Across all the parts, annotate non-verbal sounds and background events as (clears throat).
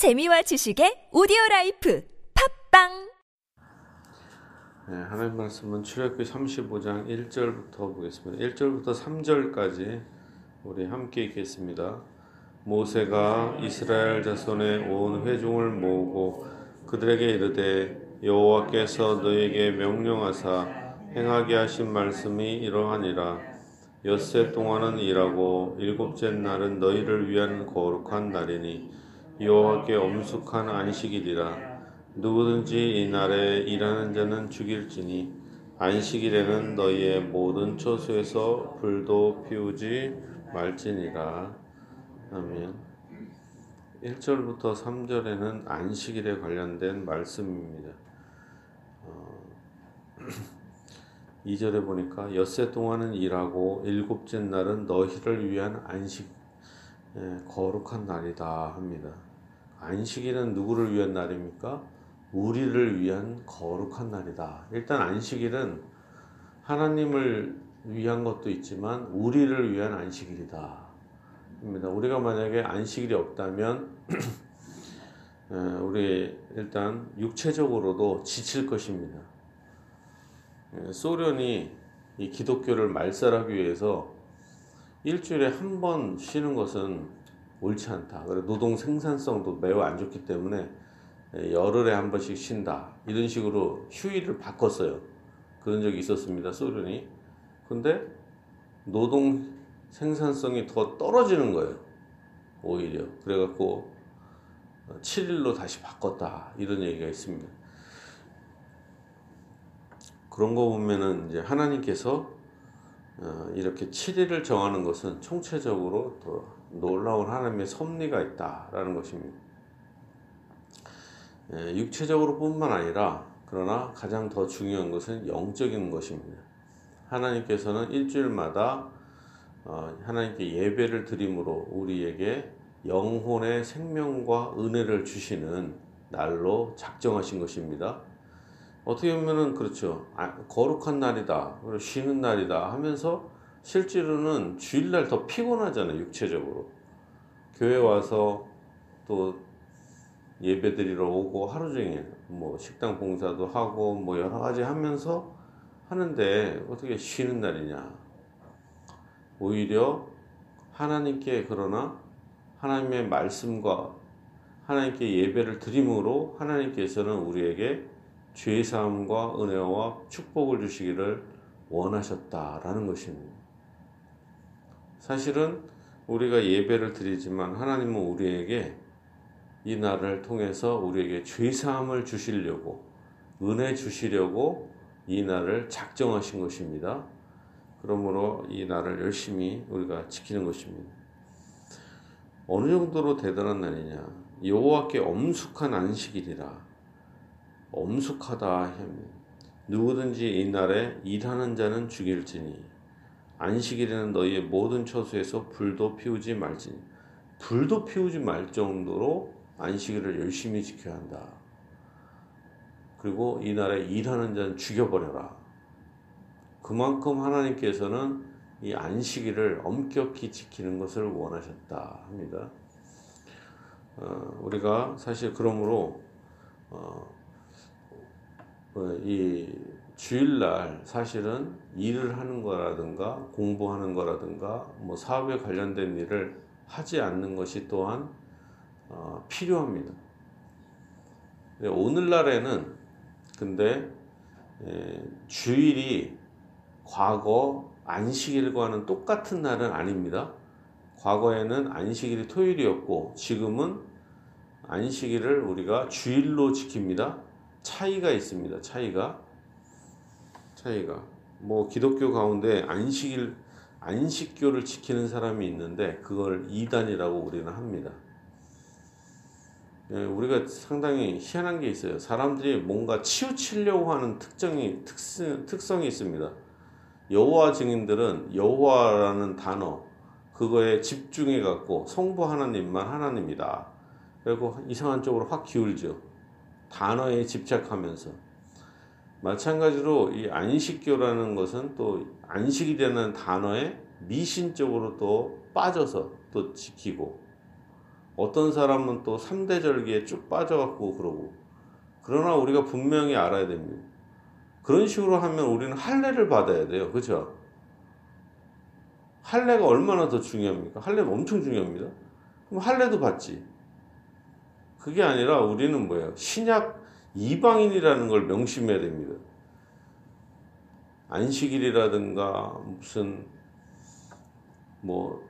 재미와 지식의 오디오 라이프 팟빵 네, 하나님 말씀은 출애굽기 35장 1절부터 보겠습니다. 1절부터 3절까지 우리 함께 읽겠습니다. 모세가 이스라엘 자손의 온 회중을 모으고 그들에게 이르되 여호와께서 너희에게 명령하사 행하게 하신 말씀이 이러하니라 엿새 동안은 일하고 일곱째 날은 너희를 위한 거룩한 날이니 여호와께 엄숙한 안식일이라 누구든지 이 날에 일하는 자는 죽일지니 안식일에는 너희의 모든 처소에서 불도 피우지 말지니라. 아멘. 1절부터 3절에는 안식일에 관련된 말씀입니다. 어, (clears throat) 2절에 보니까 엿새 동안은 일하고 일곱째 날은 너희를 위한 안식 예, 거룩한 날이다 합니다. 안식일은 누구를 위한 날입니까? 우리를 위한 거룩한 날이다. 일단 안식일은 하나님을 위한 것도 있지만 우리를 위한 안식일이다. 입니다. 우리가 만약에 안식일이 없다면 (clears throat) 우리 일단 육체적으로도 지칠 것입니다. 소련이 이 기독교를 말살하기 위해서 일주일에 한 번 쉬는 것은 옳지 않다. 그래 노동 생산성도 매우 안 좋기 때문에 열흘에 한 번씩 쉰다. 이런 식으로 휴일을 바꿨어요. 그런 적이 있었습니다. 소련이. 근데 노동 생산성이 더 떨어지는 거예요. 오히려. 그래갖고 7일로 다시 바꿨다. 이런 얘기가 있습니다. 그런 거 보면은 이제 하나님께서 어, 이렇게 7일을 정하는 것은 총체적으로 더 놀라운 하나님의 섭리가 있다라는 것입니다. 예, 육체적으로 뿐만 아니라 그러나 가장 더 중요한 것은 영적인 것입니다. 하나님께서는 일주일마다 어, 하나님께 예배를 드림으로 우리에게 영혼의 생명과 은혜를 주시는 날로 작정하신 것입니다. 어떻게 보면은 그렇죠. 아, 거룩한 날이다. 쉬는 날이다 하면서 실제로는 주일날 더 피곤하잖아요. 육체적으로. 교회 와서 또 예배 드리러 오고 하루 종일 뭐 식당 봉사도 하고 뭐 여러 가지 하면서 하는데 어떻게 쉬는 날이냐. 오히려 하나님께 그러나 하나님의 말씀과 하나님께 예배를 드림으로 하나님께서는 우리에게 죄 사함과 은혜와 축복을 주시기를 원하셨다라는 것입니다. 사실은 우리가 예배를 드리지만 하나님은 우리에게 이 날을 통해서 우리에게 죄 사함을 주시려고 은혜 주시려고 이 날을 작정하신 것입니다. 그러므로 이 날을 열심히 우리가 지키는 것입니다. 어느 정도로 대단한 날이냐? 여호와께 엄숙한 안식일이라. 엄숙하다 누구든지 이 날에 일하는 자는 죽일지니 안식일에는 너희의 모든 처소에서 불도 피우지 말지니 불도 피우지 말 정도로 안식일을 열심히 지켜야 한다. 그리고 이 날에 일하는 자는 죽여버려라. 그만큼 하나님께서는 이 안식일을 엄격히 지키는 것을 원하셨다 합니다. 어, 우리가 사실 그러므로 어, 어, 이 주일날 사실은 일을 하는 거라든가 공부하는 거라든가 뭐 사업에 관련된 일을 하지 않는 것이 또한 어, 필요합니다. 오늘날에는 근데 에, 주일이 과거 안식일과는 똑같은 날은 아닙니다. 과거에는 안식일이 토요일이었고 지금은 안식일을 우리가 주일로 지킵니다. 차이가 있습니다. 차이가 차이가 뭐 기독교 가운데 안식일 안식교를 지키는 사람이 있는데 그걸 이단이라고 우리는 합니다. 예, 우리가 상당히 희한한 게 있어요. 사람들이 뭔가 치우치려고 하는 특정이 특성, 특성이 있습니다. 여호와 증인들은 여호와라는 단어 그거에 집중해 갖고 성부 하나님만 하나님이다. 그리고 이상한 쪽으로 확 기울죠. 단어에 집착하면서 마찬가지로 이 안식교라는 것은 또 안식이라는 단어에 미신적으로 또 빠져서 또 지키고 어떤 사람은 또 3대 절기에 쭉 빠져갖고 그러고. 그러나 우리가 분명히 알아야 됩니다. 그런 식으로 하면 우리는 할례를 받아야 돼요. 그죠? 할례가 얼마나 더 중요합니까? 할례가 엄청 중요합니다. 그럼 할례도 받지. 그게 아니라 우리는 뭐예요? 신약 이방인이라는 걸 명심해야 됩니다. 안식일이라든가 무슨 뭐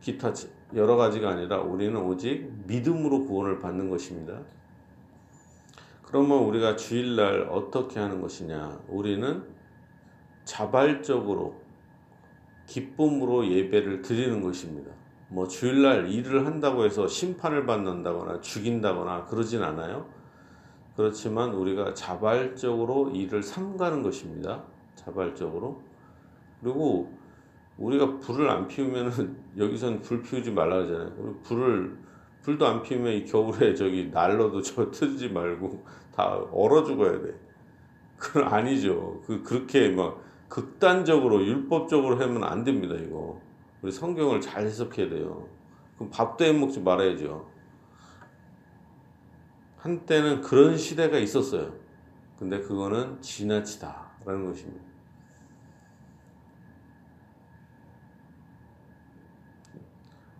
기타 여러 가지가 아니라 우리는 오직 믿음으로 구원을 받는 것입니다. 그러면 우리가 주일날 어떻게 하는 것이냐? 우리는 자발적으로 기쁨으로 예배를 드리는 것입니다. 뭐 주일날 일을 한다고 해서 심판을 받는다거나 죽인다거나 그러진 않아요. 그렇지만 우리가 자발적으로 일을 삼가는 것입니다. 자발적으로. 그리고 우리가 불을 안 피우면은 (laughs) 여기선 불 피우지 말라 그러잖아요. 불을 불도 안 피우면 이 겨울에 저기 난로도 (laughs) 저 틀지 말고 다 얼어 죽어야 돼. 그건 아니죠. 그 그렇게 막 극단적으로 율법적으로 하면 안 됩니다. 이거 우리 성경을 잘 해석해야 돼요. 그럼 밥도 해 먹지 말아야죠. 한때는 그런 시대가 있었어요. 근데 그거는 지나치다라는 것입니다.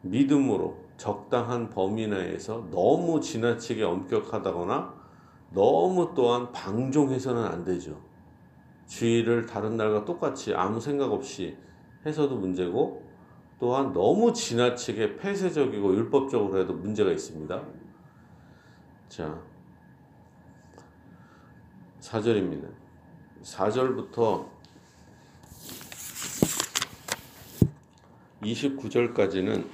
믿음으로 적당한 범위 내에서 너무 지나치게 엄격하다거나 너무 또한 방종해서는 안 되죠. 주의를 다른 날과 똑같이 아무 생각 없이 해서도 문제고 또한 너무 지나치게 폐쇄적이고 율법적으로 해도 문제가 있습니다. 자, 4절입니다. 4절부터 29절까지는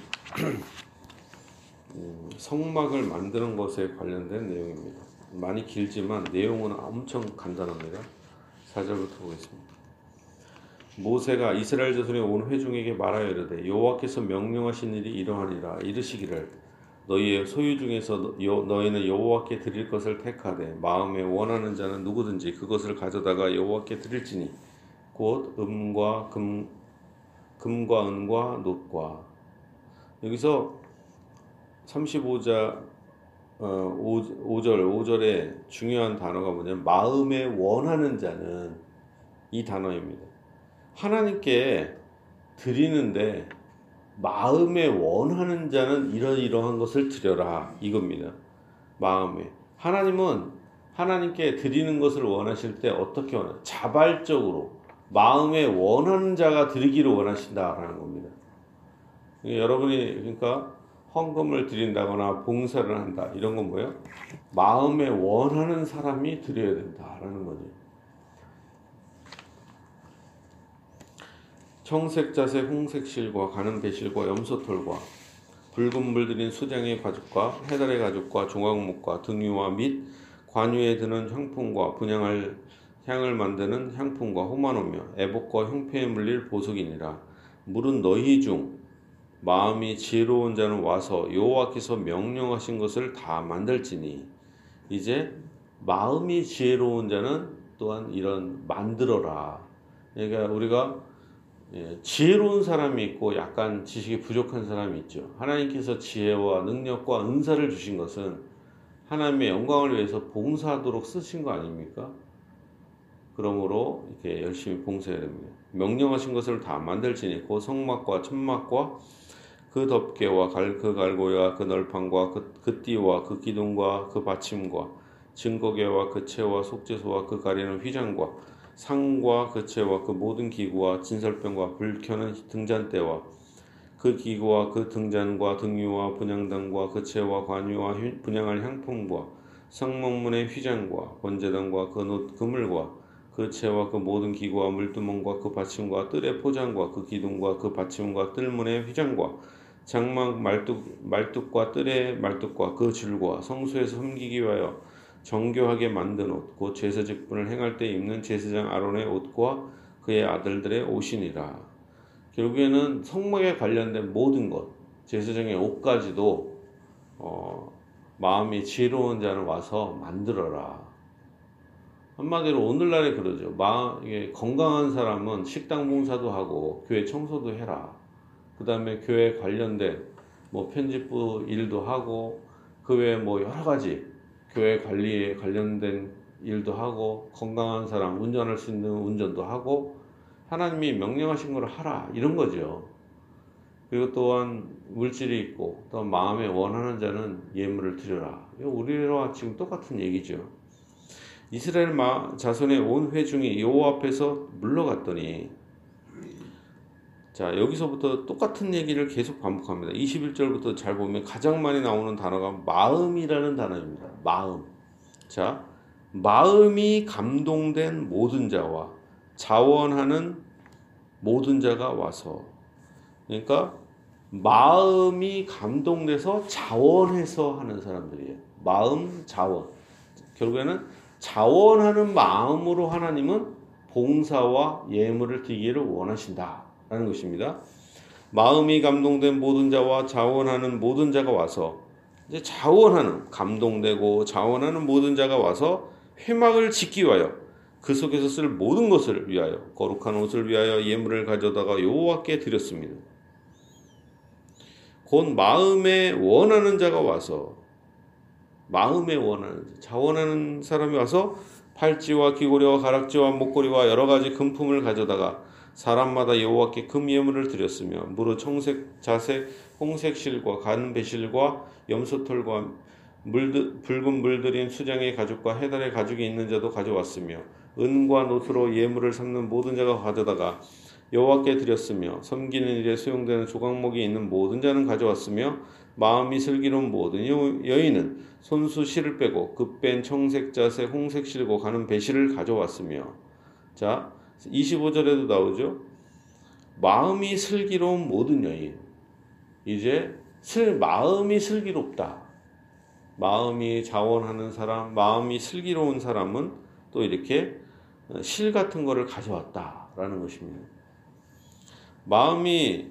음, 성막을 만드는 것에 관련된 내용입니다. 많이 길지만 내용은 엄청 간단합니다. 4절부터 보겠습니다. 모세가 이스라엘 자손의 온 회중에게 말하여 이르되 여호와께서 명령하신 일이 이러하니라 이르시기를 너희의 소유 중에서 여, 너희는 여호와께 드릴 것을 택하되 마음에 원하는 자는 누구든지 그것을 가져다가 여호와께 드릴지니 곧 음과 금 금과 은과 놋과 여기서 35자 어, 5, 절 5절에 중요한 단어가 뭐냐면 마음에 원하는 자는 이 단어입니다. 하나님께 드리는데 마음에 원하는 자는 이러이러한 것을 드려라 이겁니다. 마음에 하나님은 하나님께 드리는 것을 원하실 때 어떻게 원하? 자발적으로 마음에 원하는 자가 드리기를 원하신다라는 겁니다. 여러분이 그러니까 헌금을 드린다거나 봉사를 한다 이런 건 뭐예요? 마음에 원하는 사람이 드려야 된다라는 거죠. 청색 자색 홍색 실과 가는 배실과 염소털과 붉은 물 들인 수장의 가죽과 해달의 가죽과 종각목과 등유와 및 관유에 드는 향품과 분양할 향을 만드는 향품과 호마노며 애복과 형패에 물릴 보석이니라 물은 너희 중 마음이 지혜로운 자는 와서 여호와께서 명령하신 것을 다 만들지니 이제 마음이 지혜로운 자는 또한 이런 만들어라. 그러니까 우리가 예, 지혜로운 사람이 있고 약간 지식이 부족한 사람이 있죠. 하나님께서 지혜와 능력과 은사를 주신 것은 하나님의 영광을 위해서 봉사하도록 쓰신 거 아닙니까? 그러므로 이렇게 열심히 봉사해야 됩니다. 명령하신 것을 다 만들지니 그 성막과 천막과 그 덮개와 갈, 그 갈고리와 그 널판과 그, 그 띠와 그 기둥과 그 받침과 증거개와 그 채와 속죄소와 그 가리는 휘장과 상과 그 채와 그 모든 기구와 진설병과 불 켜는 등잔대와 그 기구와 그 등잔과 등유와 분양단과 그 채와 관유와 분양할 향품과 성목문의 휘장과 번제단과 그 그물과 그 채와 그 모든 기구와 물두멍과 그 받침과 뜰의 포장과 그 기둥과 그 받침과 뜰문의 휘장과 장막 말뚝, 말뚝과 뜰의 말뚝과 그 줄과 성소에서 섬기기 위하여 정교하게 만든 옷, 곧 제사 직분을 행할 때 입는 제사장 아론의 옷과 그의 아들들의 옷이니라. 결국에는 성막에 관련된 모든 것, 제사장의 옷까지도 어, 마음이 지혜로운 자는 와서 만들어라. 한마디로 오늘날에 그러죠. 마음, 건강한 사람은 식당 봉사도 하고 교회 청소도 해라. 그 다음에 교회 관련된 뭐 편집부 일도 하고 그 외에 뭐 여러 가지 교회 관리에 관련된 일도 하고 건강한 사람 운전할 수 있는 운전도 하고 하나님이 명령하신 걸 하라 이런 거죠. 그리고 또한 물질이 있고 또 마음에 원하는 자는 예물을 드려라. 우리와 지금 똑같은 얘기죠. 이스라엘 자손의 온 회중이 여호와 앞에서 물러갔더니 자 여기서부터 똑같은 얘기를 계속 반복합니다. 21절부터 잘 보면 가장 많이 나오는 단어가 마음이라는 단어입니다. 마음. 자 마음이 감동된 모든 자와 자원하는 모든 자가 와서 그러니까 마음이 감동돼서 자원해서 하는 사람들이에요. 마음 자원. 결국에는 자원하는 마음으로 하나님은 봉사와 예물을 드리기를 원하신다 라는 것입니다. 마음이 감동된 모든 자와 자원하는 모든 자가 와서 이제 자원하는 감동되고 자원하는 모든 자가 와서 회막을 짓기 위하여 그 속에서 쓸 모든 것을 위하여 거룩한 옷을 위하여 예물을 가져다가 여호와께 드렸습니다. 곧 마음에 원하는 자가 와서 마음에 원하는 자원하는 사람이 와서 팔찌와 귀고리와 가락지와 목걸이와 여러 가지 금품을 가져다가 사람마다 여호와께 금 예물을 드렸으며 무릇 청색 자색 홍색 실과 간 배실과 염소털과 물드, 붉은 물들인 수장의 가죽과 해달의 가죽이 있는 자도 가져왔으며 은과 노트로 예물을 삼는 모든 자가 가져다가 여호와께 드렸으며 섬기는 일에 수용되는 조각목이 있는 모든 자는 가져왔으며 마음이 슬기로운 모든 여인은 손수 실을 빼고 급뺀 청색 자색 홍색 실고 가는 배실을 가져왔으며 자 25절에도 나오죠? 마음이 슬기로운 모든 여인. 이제 슬 마음이 슬기롭다. 마음이 자원하는 사람 마음이 슬기로운 사람은 또 이렇게 실 같은 거를 가져왔다라는 것입니다. 마음이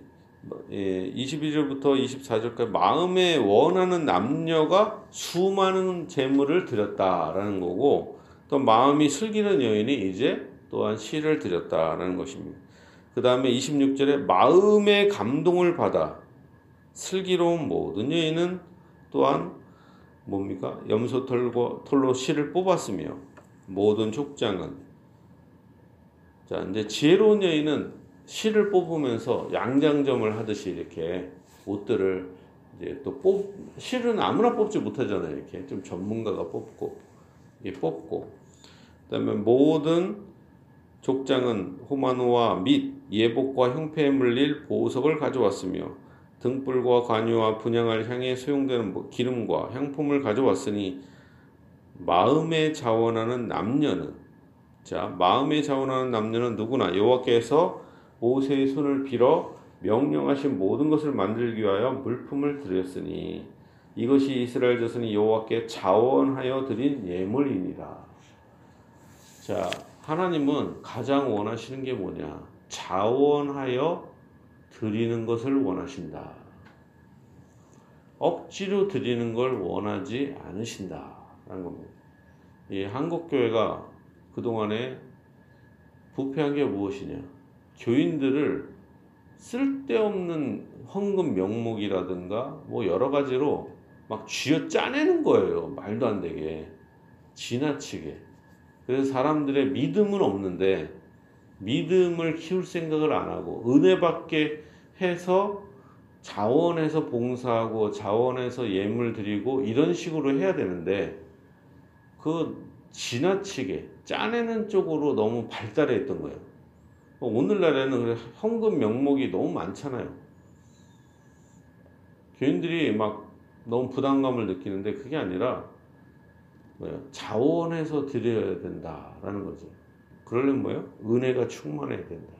21절부터 예, 24절까지 마음에 원하는 남녀가 수많은 재물을 드렸다라는 거고 또 마음이 슬기는 여인이 이제 또한 시를 드렸다라는 것입니다. 그 다음에 26절에 마음의 감동을 받아 슬기로운 모든 여인은 또한 뭡니까? 염소 털고 털로 실을 뽑았으며 모든 족장은 자 이제 지혜로운 여인은 실을 뽑으면서 양장점을 하듯이 이렇게 옷들을 이제 또 뽑, 실은 아무나 뽑지 못하잖아요. 이렇게 좀 전문가가 뽑고, 이 뽑고. 그 다음에 모든 족장은 호마노와 및 예복과 형패에 물릴 보석을 가져왔으며 등불과 관유와 분양을 향해 소용되는 기름과 향품을 가져왔으니 마음에 자원하는 남녀는 자 마음에 자원하는 남녀는 누구나 여호와께서 모세의 손을 빌어 명령하신 모든 것을 만들기 위하여 물품을 드렸으니 이것이 이스라엘 자손이 여호와께 자원하여 드린 예물이니라. 자, 하나님은 가장 원하시는 게 뭐냐? 자원하여 드리는 것을 원하신다. 억지로 드리는 걸 원하지 않으신다 라는 겁니다. 이 한국 교회가 그동안에 부패한 게 무엇이냐? 교인들을 쓸데없는 헌금 명목이라든가 뭐 여러 가지로 막 쥐어 짜내는 거예요. 말도 안 되게. 지나치게. 그래서 사람들의 믿음은 없는데 믿음을 키울 생각을 안 하고 은혜 받게 해서 자원해서 봉사하고 자원해서 예물 드리고 이런 식으로 해야 되는데 그 지나치게 짜내는 쪽으로 너무 발달해 있던 거예요. 오늘날에는 현금 명목이 너무 많잖아요. 교인들이 막 너무 부담감을 느끼는데 그게 아니라 뭐야 자원해서 드려야 된다라는 거죠. 그러려면 뭐예요? 은혜가 충만해야 된다.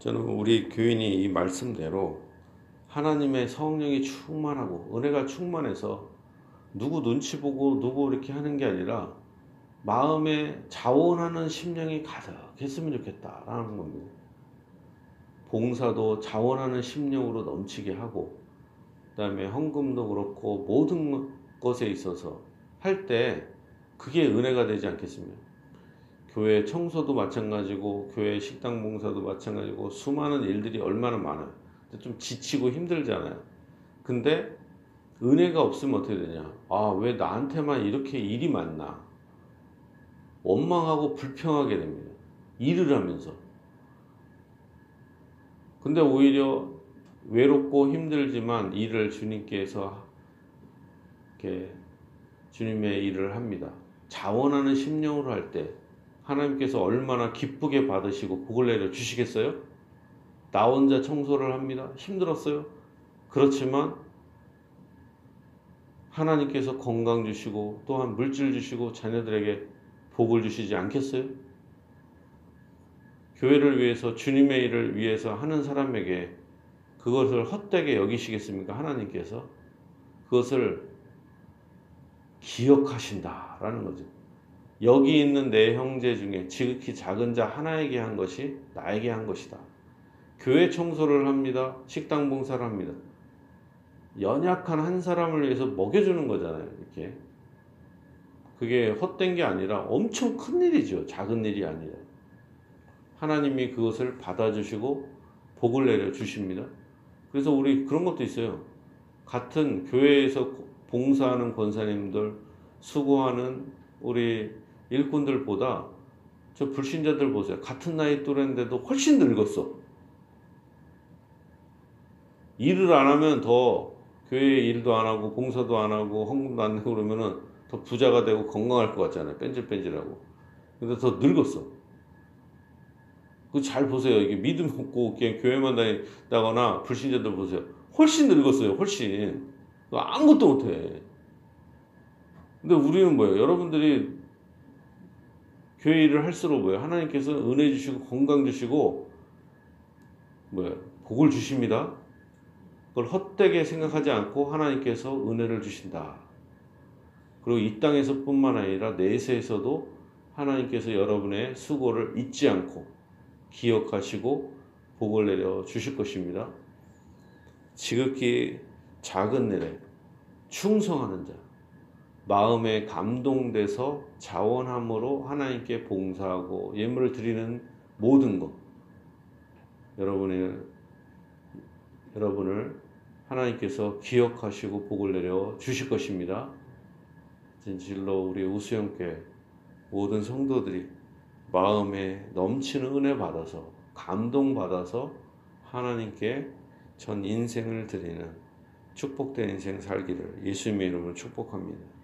저는 우리 교인이 이 말씀대로 하나님의 성령이 충만하고 은혜가 충만해서 누구 눈치 보고 누구 이렇게 하는 게 아니라 마음에 자원하는 심령이 가득했으면 좋겠다라는 겁니다. 봉사도 자원하는 심령으로 넘치게 하고 그다음에 헌금도 그렇고 모든 것에 있어서 할 때 그게 은혜가 되지 않겠습니까? 교회 청소도 마찬가지고 교회 식당 봉사도 마찬가지고 수많은 일들이 얼마나 많아요. 좀 지치고 힘들잖아요. 근데 은혜가 없으면 어떻게 되냐? 아, 왜 나한테만 이렇게 일이 많나? 원망하고 불평하게 됩니다. 일을 하면서. 근데 오히려 외롭고 힘들지만 일을 주님께서 이렇게 주님의 일을 합니다. 자원하는 심령으로 할 때 하나님께서 얼마나 기쁘게 받으시고 복을 내려 주시겠어요? 나 혼자 청소를 합니다. 힘들었어요. 그렇지만 하나님께서 건강 주시고 또한 물질 주시고 자녀들에게 복을 주시지 않겠어요? 교회를 위해서 주님의 일을 위해서 하는 사람에게 그것을 헛되게 여기시겠습니까? 하나님께서 그것을 기억하신다라는 거죠. 여기 있는 내 형제 중에 지극히 작은 자 하나에게 한 것이 나에게 한 것이다. 교회 청소를 합니다. 식당 봉사를 합니다. 연약한 한 사람을 위해서 먹여주는 거잖아요. 이렇게. 그게 헛된 게 아니라 엄청 큰 일이죠. 작은 일이 아니라. 하나님이 그것을 받아주시고 복을 내려 주십니다. 그래서 우리 그런 것도 있어요. 같은 교회에서 봉사하는 권사님들, 수고하는 우리 일꾼들보다 저 불신자들 보세요. 같은 나이 또래인데도 훨씬 늙었어. 일을 안 하면 더 교회 일도 안 하고 봉사도 안 하고 헌금도 안 내고 그러면은 더 부자가 되고 건강할 것 같잖아요. 뺀질뺀질하고. 근데 더 늙었어. 그 잘 보세요. 이게 믿음 없고 그냥 교회만 다니다거나 불신자들 보세요. 훨씬 늙었어요. 훨씬. 아무것도 못해. 근데 우리는 뭐예요? 여러분들이 교회 일을 할수록 뭐예요? 하나님께서 은혜 주시고 건강 주시고 뭐예요? 복을 주십니다. 그걸 헛되게 생각하지 않고 하나님께서 은혜를 주신다. 그리고 이 땅에서뿐만 아니라 내세에서도 하나님께서 여러분의 수고를 잊지 않고 기억하시고 복을 내려 주실 것입니다. 지극히 작은 일에 충성하는 자, 마음에 감동돼서 자원함으로 하나님께 봉사하고 예물을 드리는 모든 것, 여러분의 여러분을 하나님께서 기억하시고 복을 내려 주실 것입니다. 진실로 우리 우수영교회 모든 성도들이 마음에 넘치는 은혜 받아서 감동 받아서 하나님께 전 인생을 드리는 축복된 인생 살기를 예수님의 이름으로 축복합니다.